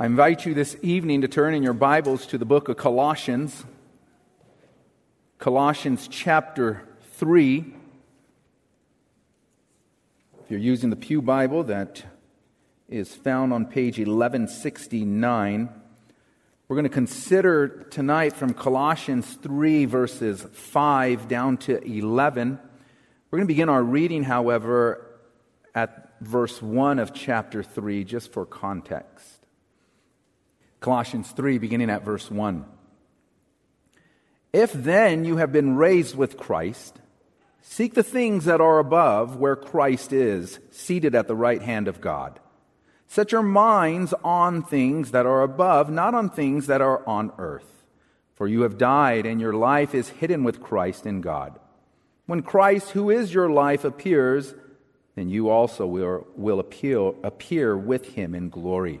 I invite you this evening to turn in your Bibles to the book of Colossians, Colossians chapter 3. If you're using the Pew Bible, that is found on page 1169. We're going to consider tonight from Colossians 3, verses 5 down to 11. We're going to begin our reading, however, at verse 1 of chapter 3, just for context. Colossians 3, beginning at verse 1. If then you have been raised with Christ, seek the things that are above, where Christ is, seated at the right hand of God. Set your minds on things that are above, not on things that are on earth. For you have died, and your life is hidden with Christ in God. When Christ, who is your life, appears, then you also will, will appear, appear with him in glory.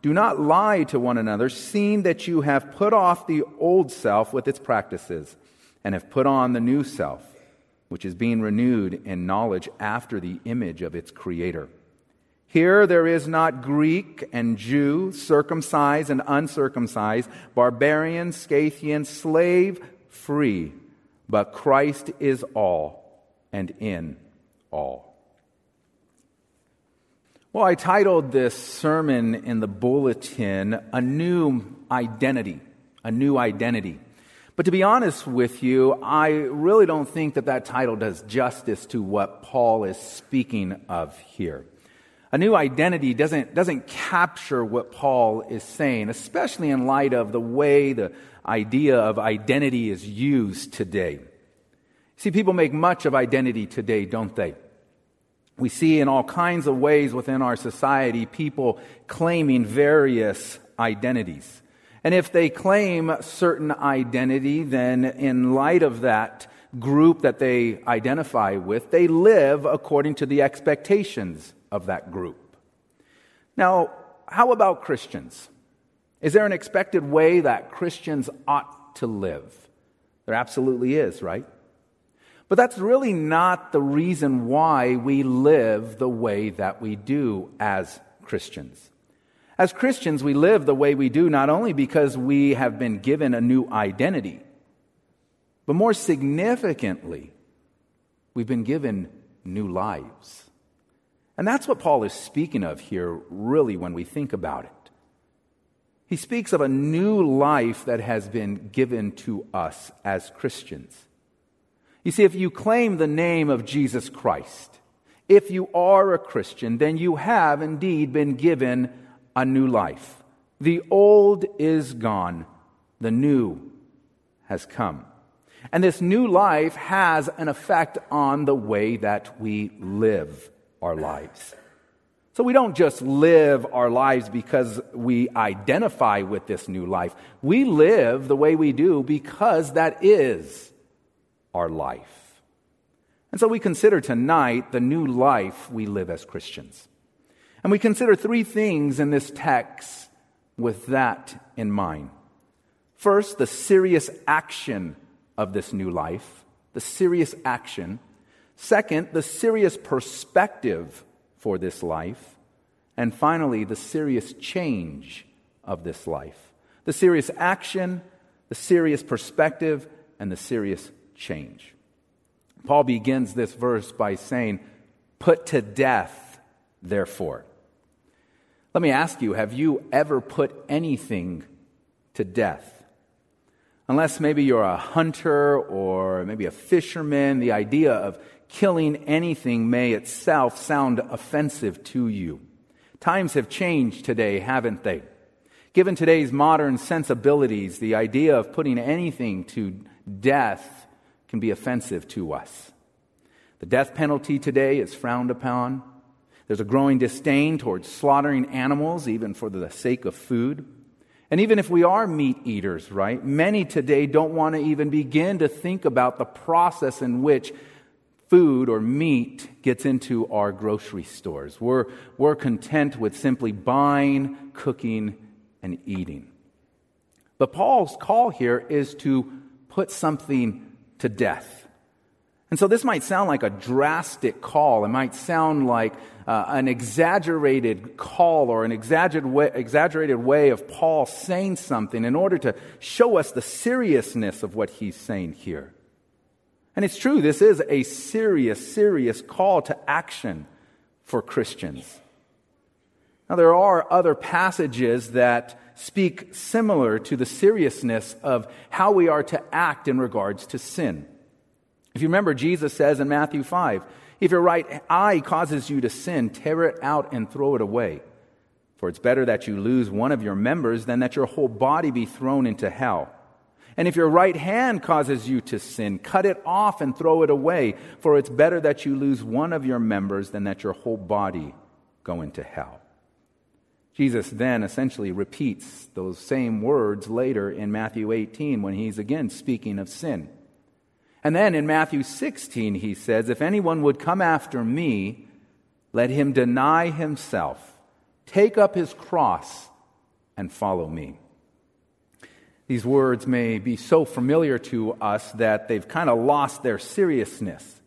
Do not lie to one another, seeing that you have put off the old self with its practices, and have put on the new self, which is being renewed in knowledge after the image of its Creator. Here there is not Greek and Jew, circumcised and uncircumcised, barbarian, Scythian, slave, free, but Christ is all and in all. Well, I titled this sermon in the bulletin, A New Identity. A New Identity. But to be honest with you, I really don't think that that title does justice to what Paul is speaking of here. A new identity doesn't, doesn't capture what Paul is saying, especially in light of the way the idea of identity is used today. See, people make much of identity today, don't they? We see in all kinds of ways within our society people claiming various identities. And if they claim certain identity, then in light of that group that they identify with, they live according to the expectations of that group. Now, how about Christians? Is there an expected way that Christians ought to live? There absolutely is, right? But that's really not the reason why we live the way that we do as Christians. As Christians, we live the way we do not only because we have been given a new identity, but more significantly, we've been given new lives. And that's what Paul is speaking of here, really, when we think about it. He speaks of a new life that has been given to us as Christians. You see, if you claim the name of Jesus Christ, if you are a Christian, then you have indeed been given a new life. The old is gone, the new has come. And this new life has an effect on the way that we live our lives. So we don't just live our lives because we identify with this new life. We live the way we do because that is our life. And so we consider tonight the new life we live as Christians. And we consider three things in this text with that in mind. First, the serious action of this new life, the serious action. Second, the serious perspective for this life. And finally, the serious change of this life. The serious action, the serious perspective, and the serious change. Paul begins this verse by saying, Put to death, therefore. Let me ask you, have you ever put anything to death? Unless maybe you're a hunter or maybe a fisherman, the idea of killing anything may itself sound offensive to you. Times have changed today, haven't they? Given today's modern sensibilities, the idea of putting anything to death can be offensive to us. The death penalty today is frowned upon. There's a growing disdain towards slaughtering animals, even for the sake of food. And even if we are meat eaters, right, many today don't want to even begin to think about the process in which food or meat gets into our grocery stores. We're, we're content with simply buying, cooking, and eating. But Paul's call here is to put something to death. And so this might sound like a drastic call. It might sound like uh, an exaggerated call or an exaggerated way, exaggerated way of Paul saying something in order to show us the seriousness of what he's saying here. And it's true, this is a serious, serious call to action for Christians. Now, there are other passages that speak similar to the seriousness of how we are to act in regards to sin. If you remember, Jesus says in Matthew 5, if your right eye causes you to sin, tear it out and throw it away. For it's better that you lose one of your members than that your whole body be thrown into hell. And if your right hand causes you to sin, cut it off and throw it away. For it's better that you lose one of your members than that your whole body go into hell. Jesus then essentially repeats those same words later in Matthew 18 when he's again speaking of sin. And then in Matthew 16, he says, If anyone would come after me, let him deny himself, take up his cross, and follow me. These words may be so familiar to us that they've kind of lost their seriousness.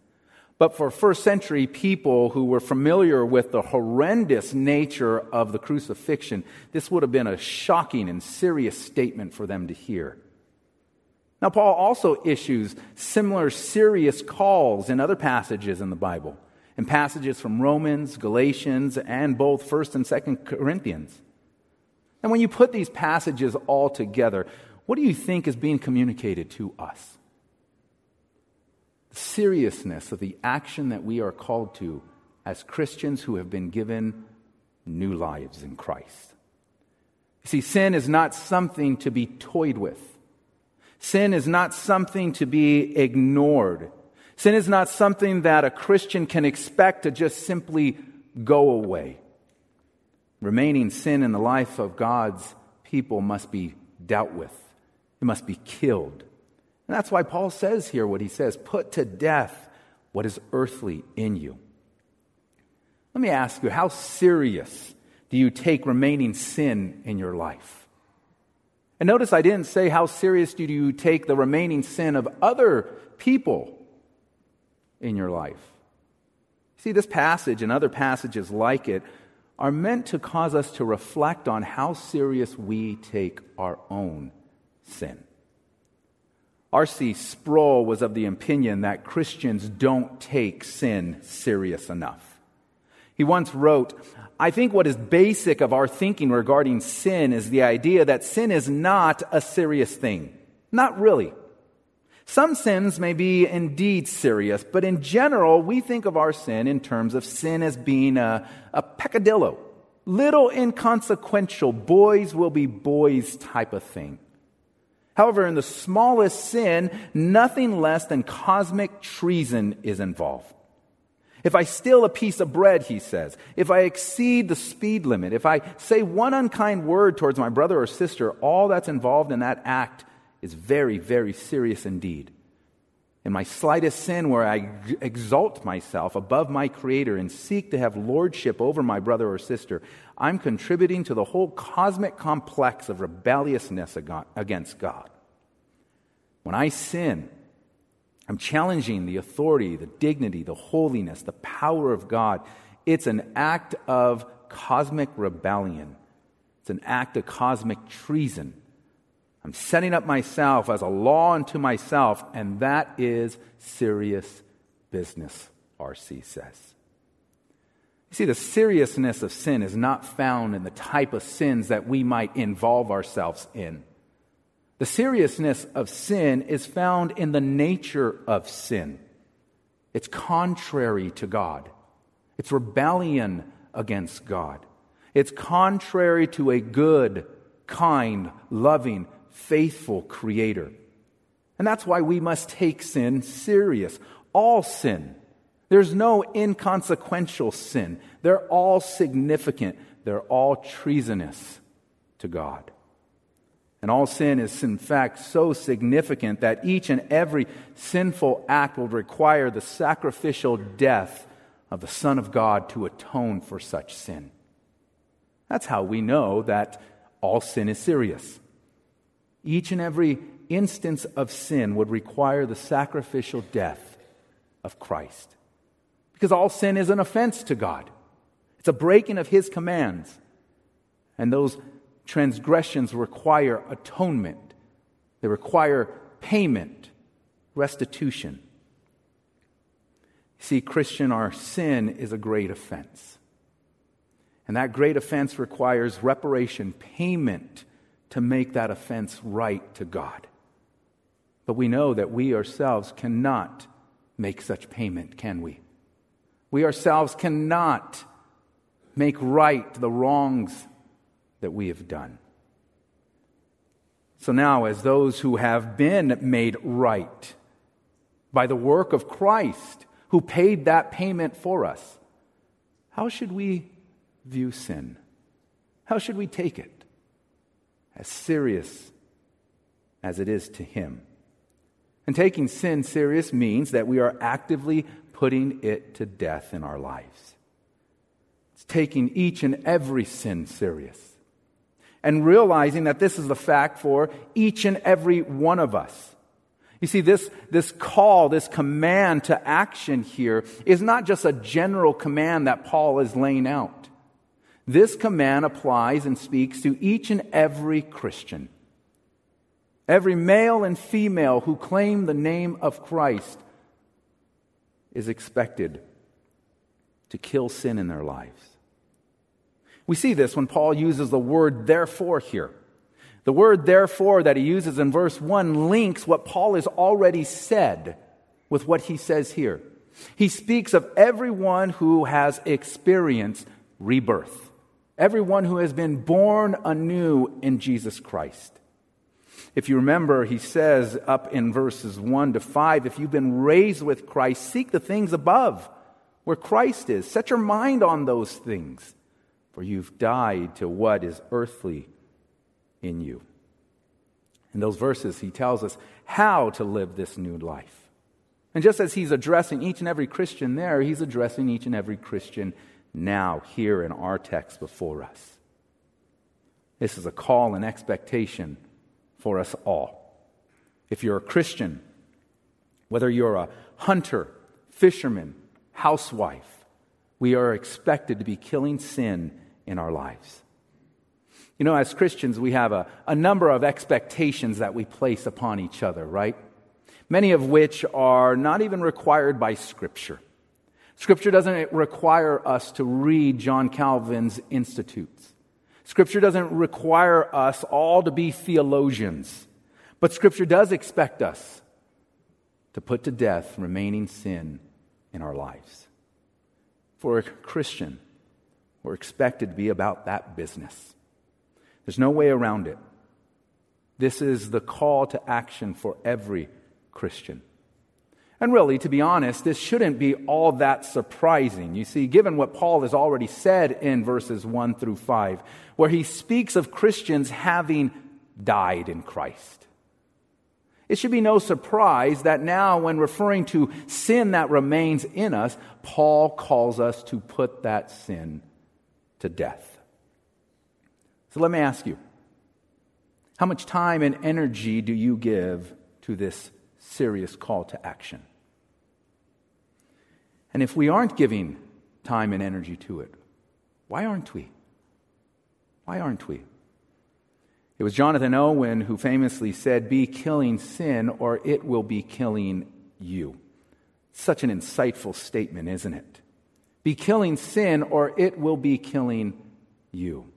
But for first century people who were familiar with the horrendous nature of the crucifixion, this would have been a shocking and serious statement for them to hear. Now, Paul also issues similar serious calls in other passages in the Bible, in passages from Romans, Galatians, and both 1st and 2nd Corinthians. And when you put these passages all together, what do you think is being communicated to us? Seriousness of the action that we are called to as Christians who have been given new lives in Christ. You see, sin is not something to be toyed with. Sin is not something to be ignored. Sin is not something that a Christian can expect to just simply go away. Remaining sin in the life of God's people must be dealt with, it must be killed. And that's why Paul says here what he says put to death what is earthly in you. Let me ask you, how serious do you take remaining sin in your life? And notice I didn't say how serious do you take the remaining sin of other people in your life. See, this passage and other passages like it are meant to cause us to reflect on how serious we take our own sin. R.C. Sproul was of the opinion that Christians don't take sin serious enough. He once wrote, I think what is basic of our thinking regarding sin is the idea that sin is not a serious thing. Not really. Some sins may be indeed serious, but in general, we think of our sin in terms of sin as being a, a peccadillo, little inconsequential, boys will be boys type of thing. However, in the smallest sin, nothing less than cosmic treason is involved. If I steal a piece of bread, he says, if I exceed the speed limit, if I say one unkind word towards my brother or sister, all that's involved in that act is very, very serious indeed. In my slightest sin, where I exalt myself above my Creator and seek to have lordship over my brother or sister, I'm contributing to the whole cosmic complex of rebelliousness against God. When I sin, I'm challenging the authority, the dignity, the holiness, the power of God. It's an act of cosmic rebellion, it's an act of cosmic treason. I'm setting up myself as a law unto myself, and that is serious business, R.C. says. You see, the seriousness of sin is not found in the type of sins that we might involve ourselves in. The seriousness of sin is found in the nature of sin. It's contrary to God. It's rebellion against God. It's contrary to a good, kind, loving, faithful Creator. And that's why we must take sin serious. All sin. There's no inconsequential sin. They're all significant. They're all treasonous to God. And all sin is, in fact, so significant that each and every sinful act will require the sacrificial death of the Son of God to atone for such sin. That's how we know that all sin is serious. Each and every instance of sin would require the sacrificial death of Christ. Because all sin is an offense to God, it's a breaking of His commands. And those transgressions require atonement, they require payment, restitution. See, Christian, our sin is a great offense. And that great offense requires reparation, payment to make that offense right to God. But we know that we ourselves cannot make such payment, can we? We ourselves cannot make right the wrongs that we have done. So now, as those who have been made right by the work of Christ, who paid that payment for us, how should we view sin? How should we take it? As serious as it is to Him. And taking sin serious means that we are actively putting it to death in our lives. It's taking each and every sin serious and realizing that this is the fact for each and every one of us. You see, this, this call, this command to action here is not just a general command that Paul is laying out. This command applies and speaks to each and every Christian. Every male and female who claim the name of Christ is expected to kill sin in their lives. We see this when Paul uses the word therefore here. The word therefore that he uses in verse 1 links what Paul has already said with what he says here. He speaks of everyone who has experienced rebirth, everyone who has been born anew in Jesus Christ. If you remember, he says up in verses 1 to 5 if you've been raised with Christ, seek the things above where Christ is. Set your mind on those things for you've died to what is earthly in you. In those verses, he tells us how to live this new life. And just as he's addressing each and every Christian there, he's addressing each and every Christian now, here in our text before us. This is a call and expectation for us all. If you're a Christian, whether you're a hunter, fisherman, housewife, we are expected to be killing sin in our lives. You know, as Christians, we have a, a number of expectations that we place upon each other, right? Many of which are not even required by Scripture. Scripture doesn't require us to read John Calvin's Institutes. Scripture doesn't require us all to be theologians. But Scripture does expect us to put to death remaining sin in our lives. For a Christian, we're expected to be about that business. There's no way around it. This is the call to action for every Christian. And really, to be honest, this shouldn't be all that surprising. You see, given what Paul has already said in verses 1 through 5, where he speaks of Christians having died in Christ. It should be no surprise that now, when referring to sin that remains in us, Paul calls us to put that sin to death. So let me ask you how much time and energy do you give to this serious call to action? And if we aren't giving time and energy to it, why aren't we? Why aren't we? It was Jonathan Owen who famously said, Be killing sin, or it will be killing you. Such an insightful statement, isn't it? Be killing sin, or it will be killing you.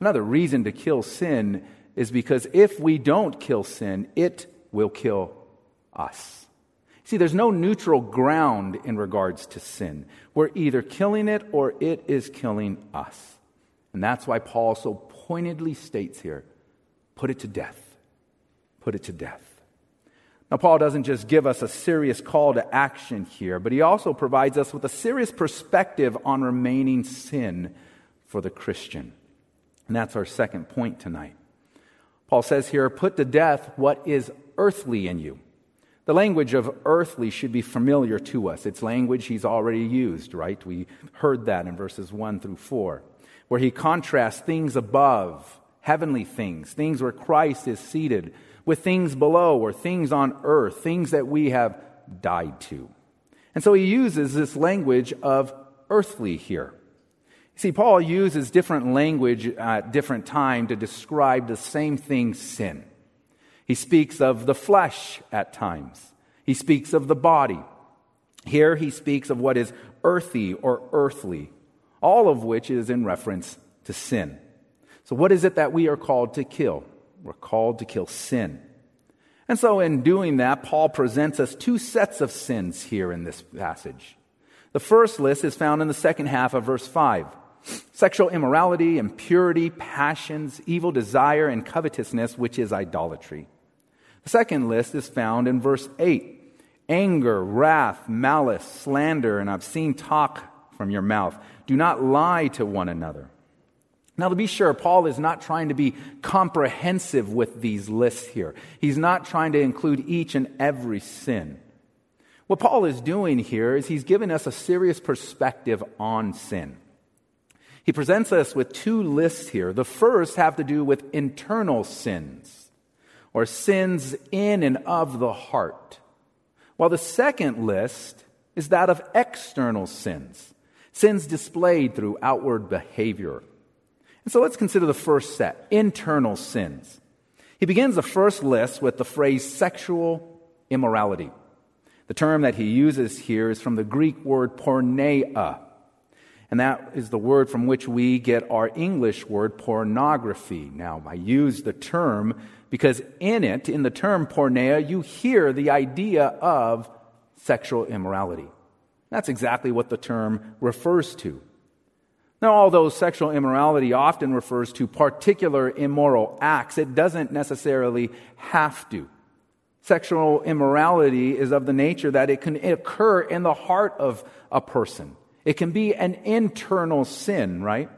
Another reason to kill sin is because if we don't kill sin, it will kill us. See, there's no neutral ground in regards to sin. We're either killing it or it is killing us. And that's why Paul so pointedly states here put it to death. Put it to death. Now, Paul doesn't just give us a serious call to action here, but he also provides us with a serious perspective on remaining sin for the Christian. And that's our second point tonight. Paul says here, put to death what is earthly in you. The language of earthly should be familiar to us. It's language he's already used, right? We heard that in verses 1 through 4, where he contrasts things above, heavenly things, things where Christ is seated, with things below or things on earth, things that we have died to. And so he uses this language of earthly here. See, Paul uses different language at different time to describe the same thing, sin. He speaks of the flesh at times. He speaks of the body. Here he speaks of what is earthy or earthly, all of which is in reference to sin. So, what is it that we are called to kill? We're called to kill sin. And so, in doing that, Paul presents us two sets of sins here in this passage. The first list is found in the second half of verse 5 sexual immorality, impurity, passions, evil desire, and covetousness, which is idolatry. The second list is found in verse 8 anger, wrath, malice, slander, and obscene talk from your mouth. Do not lie to one another. Now, to be sure, Paul is not trying to be comprehensive with these lists here. He's not trying to include each and every sin. What Paul is doing here is he's giving us a serious perspective on sin. He presents us with two lists here. The first have to do with internal sins or sins in and of the heart. While the second list is that of external sins, sins displayed through outward behavior. And so let's consider the first set internal sins. He begins the first list with the phrase sexual immorality. The term that he uses here is from the Greek word porneia, and that is the word from which we get our English word pornography. Now, I use the term because in it, in the term porneia, you hear the idea of sexual immorality. That's exactly what the term refers to. Now, although sexual immorality often refers to particular immoral acts, it doesn't necessarily have to. Sexual immorality is of the nature that it can occur in the heart of a person. It can be an internal sin, right?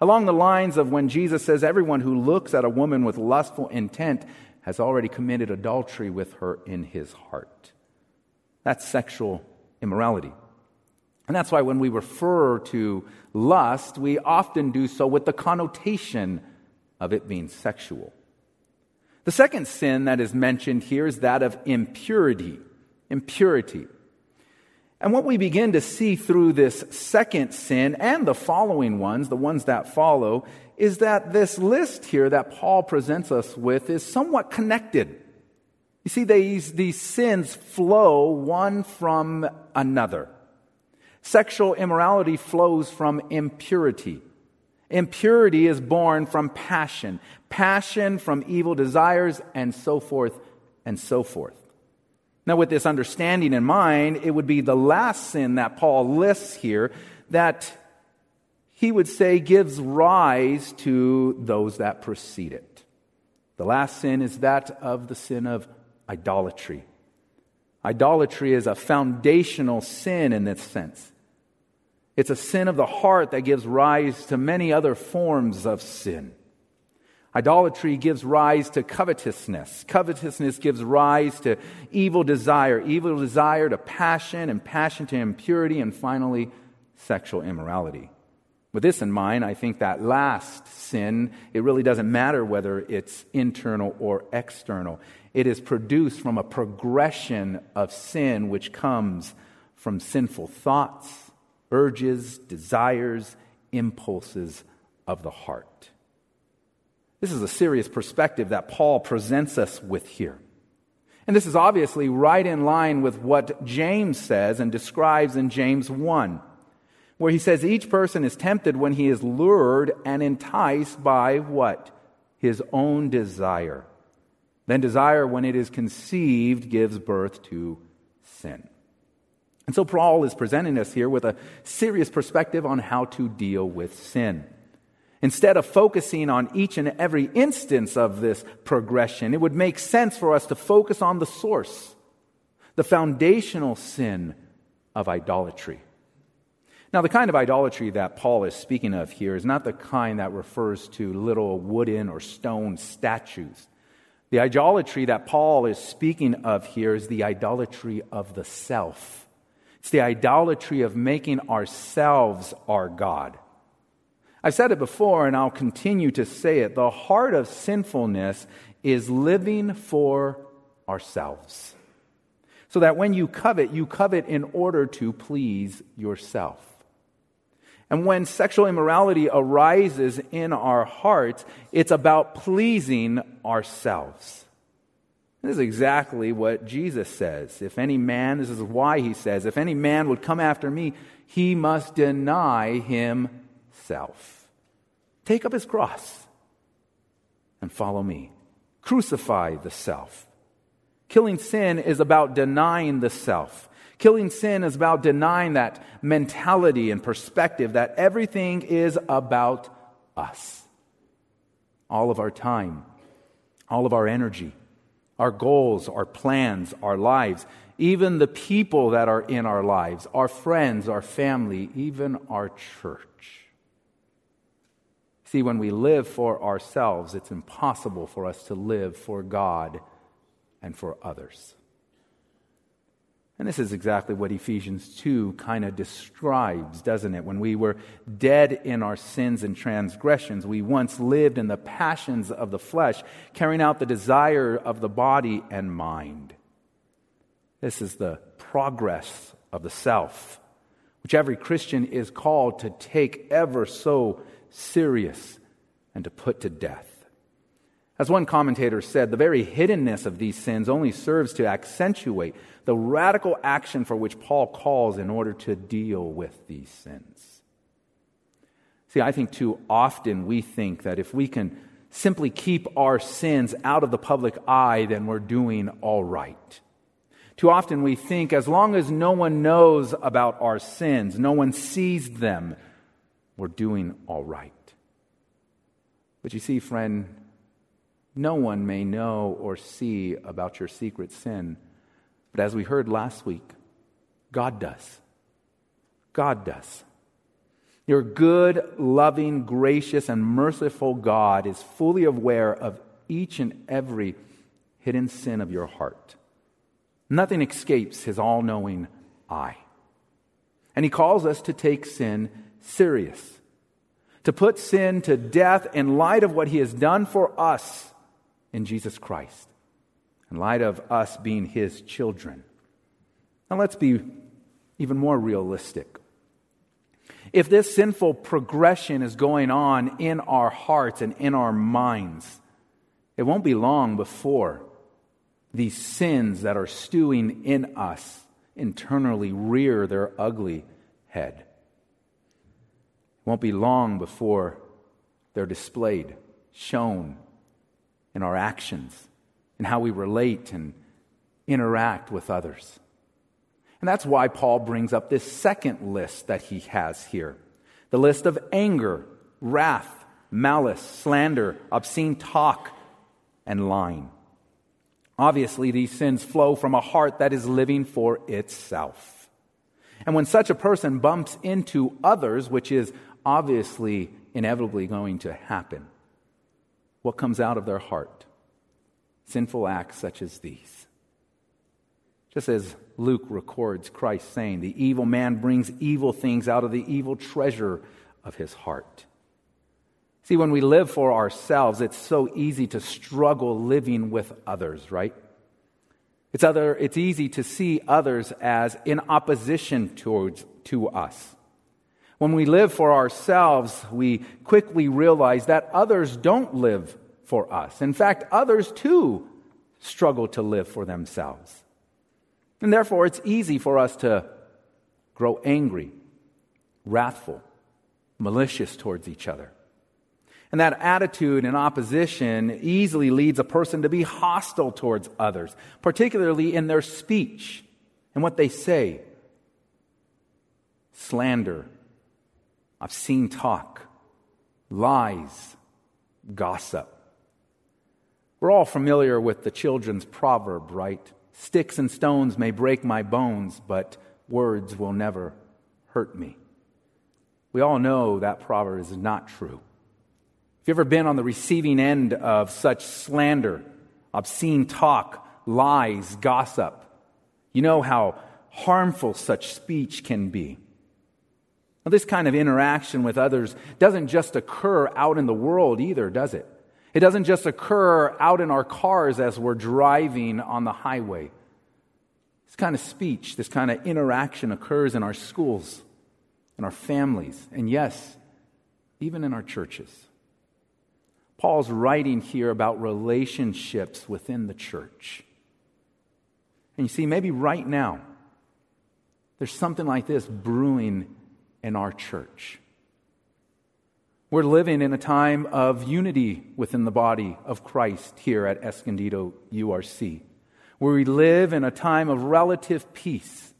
Along the lines of when Jesus says, Everyone who looks at a woman with lustful intent has already committed adultery with her in his heart. That's sexual immorality. And that's why when we refer to lust, we often do so with the connotation of it being sexual. The second sin that is mentioned here is that of impurity. Impurity. And what we begin to see through this second sin and the following ones, the ones that follow, is that this list here that Paul presents us with is somewhat connected. You see, these, these sins flow one from another. Sexual immorality flows from impurity. Impurity is born from passion, passion from evil desires, and so forth and so forth. Now, with this understanding in mind, it would be the last sin that Paul lists here that he would say gives rise to those that precede it. The last sin is that of the sin of idolatry. Idolatry is a foundational sin in this sense. It's a sin of the heart that gives rise to many other forms of sin. Idolatry gives rise to covetousness. Covetousness gives rise to evil desire, evil desire to passion, and passion to impurity, and finally, sexual immorality. With this in mind, I think that last sin, it really doesn't matter whether it's internal or external. It is produced from a progression of sin which comes from sinful thoughts, urges, desires, impulses of the heart. This is a serious perspective that Paul presents us with here. And this is obviously right in line with what James says and describes in James 1, where he says each person is tempted when he is lured and enticed by what? His own desire. Then desire, when it is conceived, gives birth to sin. And so Paul is presenting us here with a serious perspective on how to deal with sin. Instead of focusing on each and every instance of this progression, it would make sense for us to focus on the source, the foundational sin of idolatry. Now, the kind of idolatry that Paul is speaking of here is not the kind that refers to little wooden or stone statues. The idolatry that Paul is speaking of here is the idolatry of the self. It's the idolatry of making ourselves our God. I've said it before and I'll continue to say it. The heart of sinfulness is living for ourselves. So that when you covet, you covet in order to please yourself. And when sexual immorality arises in our hearts, it's about pleasing ourselves. This is exactly what Jesus says. If any man, this is why he says, if any man would come after me, he must deny himself. Take up his cross and follow me. Crucify the self. Killing sin is about denying the self. Killing sin is about denying that mentality and perspective that everything is about us. All of our time, all of our energy, our goals, our plans, our lives, even the people that are in our lives, our friends, our family, even our church. See, when we live for ourselves, it's impossible for us to live for God and for others. And this is exactly what Ephesians 2 kind of describes, doesn't it? When we were dead in our sins and transgressions, we once lived in the passions of the flesh, carrying out the desire of the body and mind. This is the progress of the self, which every Christian is called to take ever so serious and to put to death. As one commentator said, the very hiddenness of these sins only serves to accentuate the radical action for which Paul calls in order to deal with these sins. See, I think too often we think that if we can simply keep our sins out of the public eye, then we're doing all right. Too often we think as long as no one knows about our sins, no one sees them, we're doing all right. But you see, friend, no one may know or see about your secret sin. But as we heard last week, God does. God does. Your good, loving, gracious, and merciful God is fully aware of each and every hidden sin of your heart. Nothing escapes his all knowing eye. And he calls us to take sin serious, to put sin to death in light of what he has done for us in Jesus Christ, in light of us being his children. Now let's be even more realistic. If this sinful progression is going on in our hearts and in our minds, it won't be long before these sins that are stewing in us internally rear their ugly head. Won't be long before they're displayed, shown, in our actions, in how we relate and interact with others. And that's why Paul brings up this second list that he has here the list of anger, wrath, malice, slander, obscene talk, and lying. Obviously, these sins flow from a heart that is living for itself. And when such a person bumps into others, which is obviously inevitably going to happen, what comes out of their heart sinful acts such as these. Just as Luke records Christ saying, The evil man brings evil things out of the evil treasure of his heart. See, when we live for ourselves, it's so easy to struggle living with others, right? It's, other, it's easy to see others as in opposition towards, to us. When we live for ourselves, we quickly realize that others don't live for us. In fact, others too struggle to live for themselves. And therefore, it's easy for us to grow angry, wrathful, malicious towards each other. And that attitude and opposition easily leads a person to be hostile towards others, particularly in their speech and what they say. Slander, obscene talk, lies, gossip. We're all familiar with the children's proverb, right? Sticks and stones may break my bones, but words will never hurt me. We all know that proverb is not true. Have you ever been on the receiving end of such slander, obscene talk, lies, gossip? You know how harmful such speech can be. Now, this kind of interaction with others doesn't just occur out in the world either, does it? It doesn't just occur out in our cars as we're driving on the highway. This kind of speech, this kind of interaction occurs in our schools, in our families, and yes, even in our churches. Paul's writing here about relationships within the church. And you see, maybe right now, there's something like this brewing in our church. We're living in a time of unity within the body of Christ here at Escondido URC, where we live in a time of relative peace.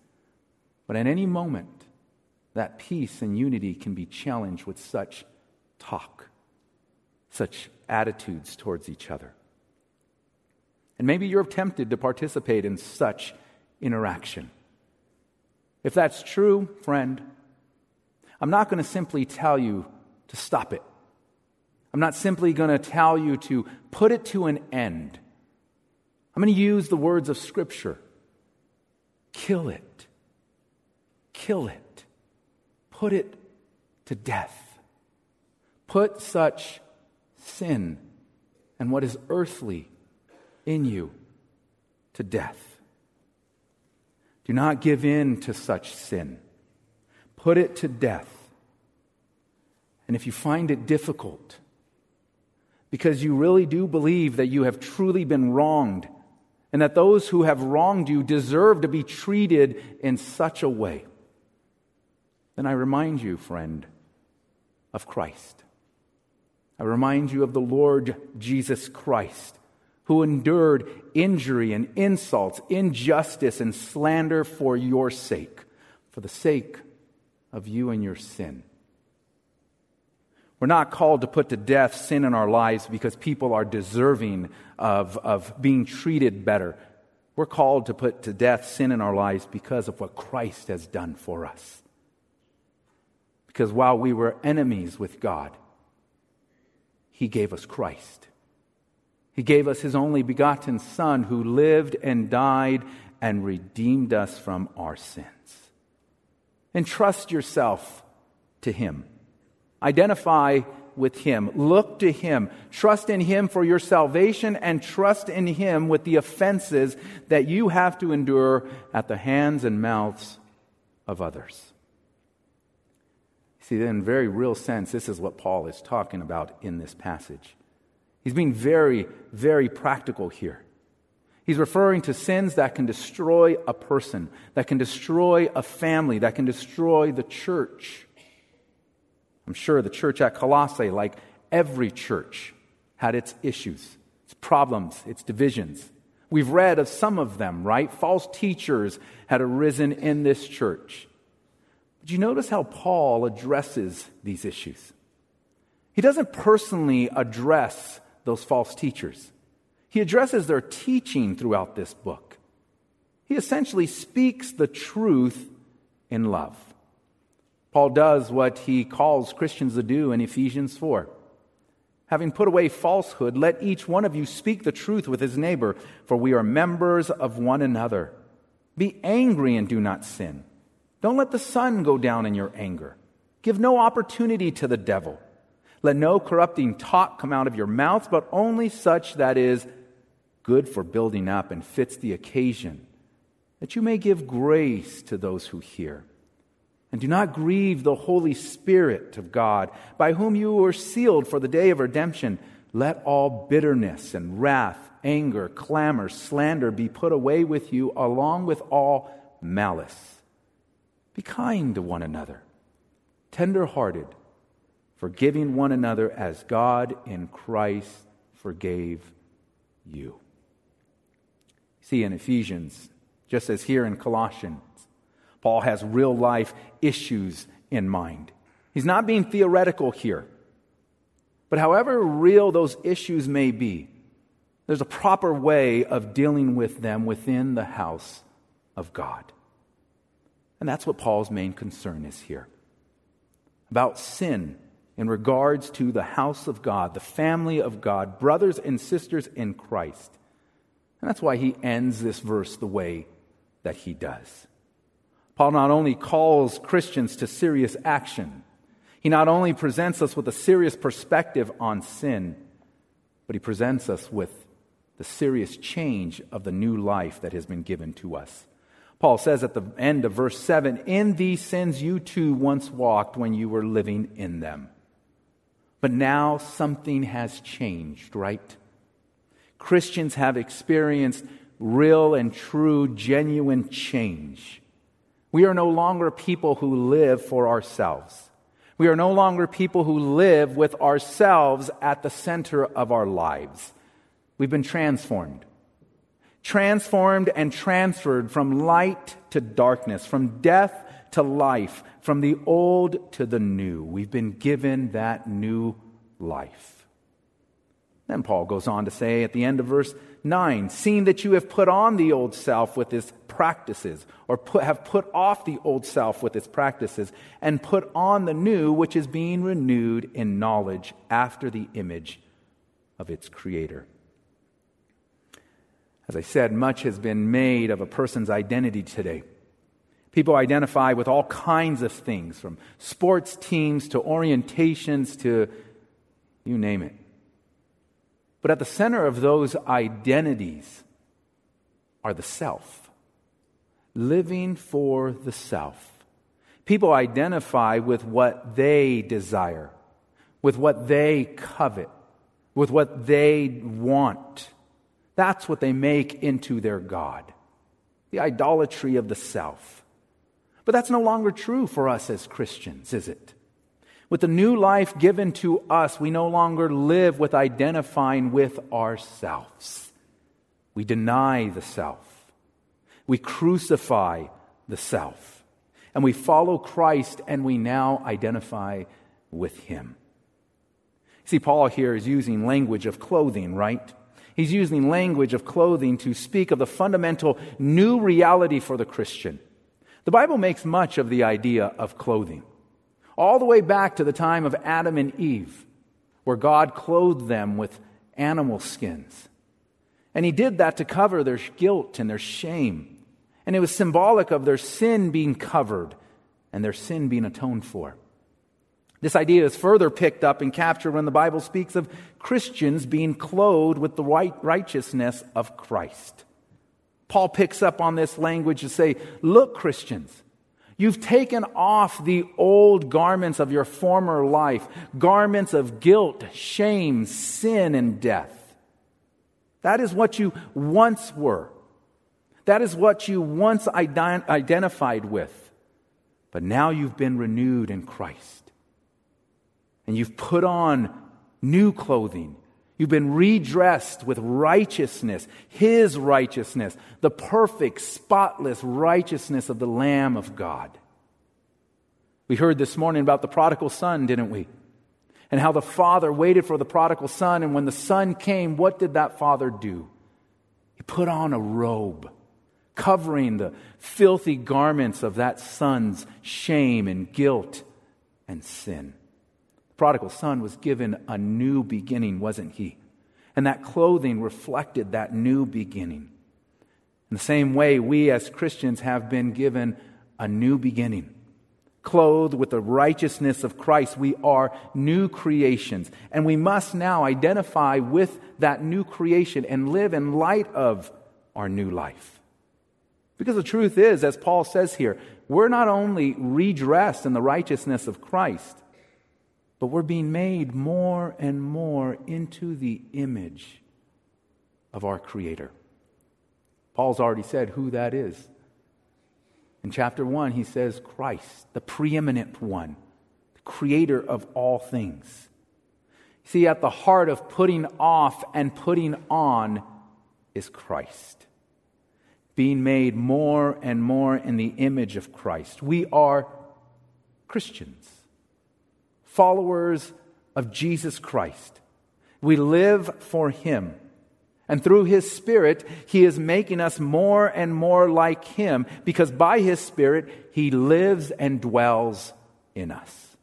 But at any moment, that peace and unity can be challenged with such talk, such attitudes towards each other. And maybe you're tempted to participate in such interaction. If that's true, friend, I'm not going to simply tell you to stop it. I'm not simply going to tell you to put it to an end. I'm going to use the words of Scripture kill it, kill it, put it to death. Put such sin and what is earthly in you to death. Do not give in to such sin. Put it to death. And if you find it difficult, because you really do believe that you have truly been wronged, and that those who have wronged you deserve to be treated in such a way, then I remind you, friend, of Christ. I remind you of the Lord Jesus Christ, who endured injury and insults, injustice and slander for your sake, for the sake of you and your sin. We're not called to put to death sin in our lives because people are deserving of, of being treated better. We're called to put to death sin in our lives because of what Christ has done for us. Because while we were enemies with God, He gave us Christ. He gave us his only begotten Son who lived and died and redeemed us from our sins. Entrust yourself to him. Identify with him. Look to him. Trust in him for your salvation and trust in him with the offenses that you have to endure at the hands and mouths of others. See, in very real sense, this is what Paul is talking about in this passage. He's being very, very practical here. He's referring to sins that can destroy a person, that can destroy a family, that can destroy the church. I'm sure the church at Colossae, like every church, had its issues, its problems, its divisions. We've read of some of them, right? False teachers had arisen in this church. But you notice how Paul addresses these issues? He doesn't personally address those false teachers. He addresses their teaching throughout this book. He essentially speaks the truth in love. Paul does what he calls Christians to do in Ephesians 4. Having put away falsehood, let each one of you speak the truth with his neighbor, for we are members of one another. Be angry and do not sin. Don't let the sun go down in your anger. Give no opportunity to the devil. Let no corrupting talk come out of your mouths, but only such that is good for building up and fits the occasion, that you may give grace to those who hear. And do not grieve the Holy Spirit of God, by whom you were sealed for the day of redemption. Let all bitterness and wrath, anger, clamor, slander be put away with you, along with all malice. Be kind to one another, tender hearted forgiving one another as God in Christ forgave you. See, in Ephesians, just as here in Colossians, Paul has real life issues in mind. He's not being theoretical here. But however real those issues may be, there's a proper way of dealing with them within the house of God. And that's what Paul's main concern is here. about sin in regards to the house of God, the family of God, brothers and sisters in Christ. And that's why he ends this verse the way that he does. Paul not only calls Christians to serious action, he not only presents us with a serious perspective on sin, but he presents us with the serious change of the new life that has been given to us. Paul says at the end of verse 7 In these sins you too once walked when you were living in them. But now something has changed, right? Christians have experienced real and true, genuine change. We are no longer people who live for ourselves. We are no longer people who live with ourselves at the center of our lives. We've been transformed. Transformed and transferred from light to darkness, from death to life, from the old to the new. We've been given that new life. Then Paul goes on to say at the end of verse 9, seeing that you have put on the old self with its practices, or put, have put off the old self with its practices, and put on the new, which is being renewed in knowledge after the image of its creator. As I said, much has been made of a person's identity today. People identify with all kinds of things, from sports teams to orientations to you name it. But at the center of those identities are the self, living for the self. People identify with what they desire, with what they covet, with what they want. That's what they make into their God the idolatry of the self. But that's no longer true for us as Christians, is it? With the new life given to us, we no longer live with identifying with ourselves. We deny the self. We crucify the self. And we follow Christ and we now identify with Him. See, Paul here is using language of clothing, right? He's using language of clothing to speak of the fundamental new reality for the Christian. The Bible makes much of the idea of clothing, all the way back to the time of Adam and Eve, where God clothed them with animal skins. And He did that to cover their guilt and their shame. And it was symbolic of their sin being covered and their sin being atoned for. This idea is further picked up and captured when the Bible speaks of Christians being clothed with the righteousness of Christ. Paul picks up on this language to say, Look, Christians, you've taken off the old garments of your former life, garments of guilt, shame, sin, and death. That is what you once were. That is what you once ident- identified with. But now you've been renewed in Christ. And you've put on new clothing You've been redressed with righteousness, His righteousness, the perfect, spotless righteousness of the Lamb of God. We heard this morning about the prodigal son, didn't we? And how the father waited for the prodigal son, and when the son came, what did that father do? He put on a robe, covering the filthy garments of that son's shame and guilt and sin prodigal son was given a new beginning, wasn't he? And that clothing reflected that new beginning. In the same way, we as Christians have been given a new beginning. Clothed with the righteousness of Christ, we are new creations. And we must now identify with that new creation and live in light of our new life. Because the truth is, as Paul says here, we're not only redressed in the righteousness of Christ, but we're being made more and more into the image of our Creator. Paul's already said who that is. In chapter 1, he says Christ, the preeminent one, the creator of all things. See, at the heart of putting off and putting on is Christ. Being made more and more in the image of Christ. We are Christians followers of Jesus Christ. We live for Him. And through His Spirit, He is making us more and more like Him because by His Spirit, He lives and dwells in us.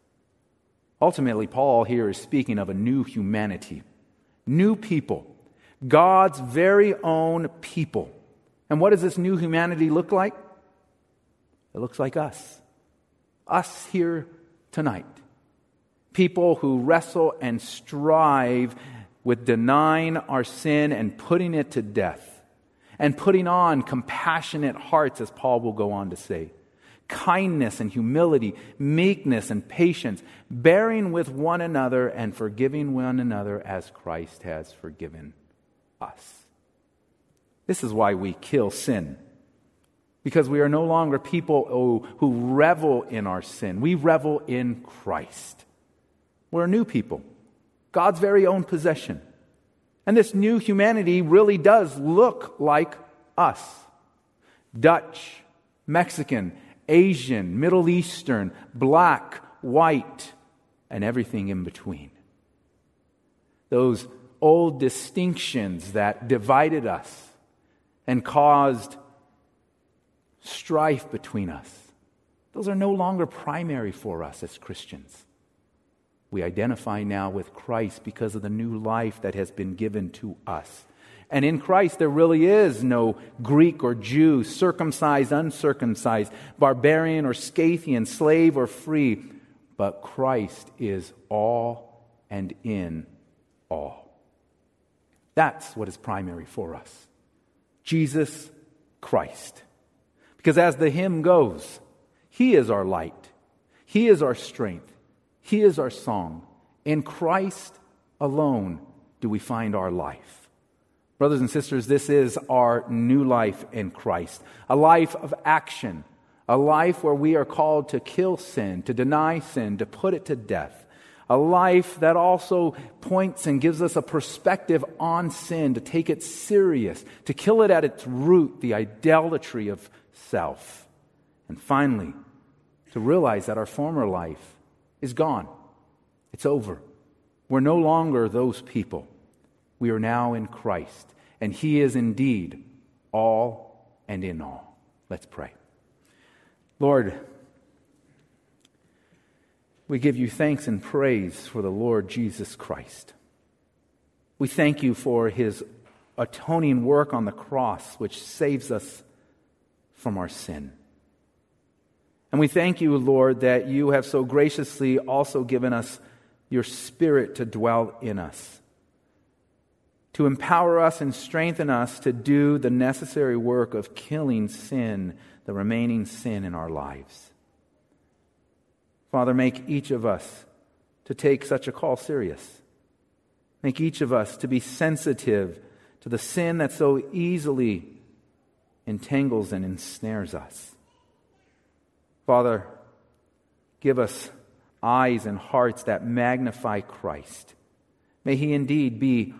Ultimately, Paul here is speaking of a new humanity, new people, God's very own people. And what does this new humanity look like? It looks like us. Us here tonight. People who wrestle and strive with denying our sin and putting it to death, and putting on compassionate hearts, as Paul will go on to say kindness and humility, meekness and patience, bearing with one another and forgiving one another as Christ has forgiven us. This is why we kill sin. Because we are no longer people who, who revel in our sin. We revel in Christ. We're a new people, God's very own possession. And this new humanity really does look like us Dutch, Mexican, Asian, Middle Eastern, black, white, and everything in between. Those old distinctions that divided us and caused strife between us, those are no longer primary for us as Christians. We identify now with Christ because of the new life that has been given to us. And in Christ, there really is no Greek or Jew, circumcised, uncircumcised, barbarian or Scythian, slave or free, but Christ is all and in all. That's what is primary for us Jesus Christ. Because as the hymn goes, He is our light, He is our strength, He is our song. In Christ alone do we find our life. Brothers and sisters, this is our new life in Christ a life of action, a life where we are called to kill sin, to deny sin, to put it to death a life that also points and gives us a perspective on sin, to take it serious, to kill it at its root, the idolatry of self. And finally, to realize that our former life is gone, it's over. We're no longer those people. We are now in Christ, and He is indeed all and in all. Let's pray. Lord, we give you thanks and praise for the Lord Jesus Christ. We thank you for his atoning work on the cross, which saves us from our sin. And we thank you, Lord, that you have so graciously also given us your Spirit to dwell in us, to empower us and strengthen us to do the necessary work of killing sin, the remaining sin in our lives. Father, make each of us to take such a call serious. Make each of us to be sensitive to the sin that so easily entangles and ensnares us. Father, give us eyes and hearts that magnify Christ. May he indeed be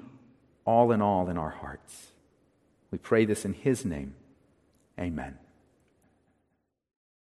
all in all in our hearts. We pray this in his name. Amen.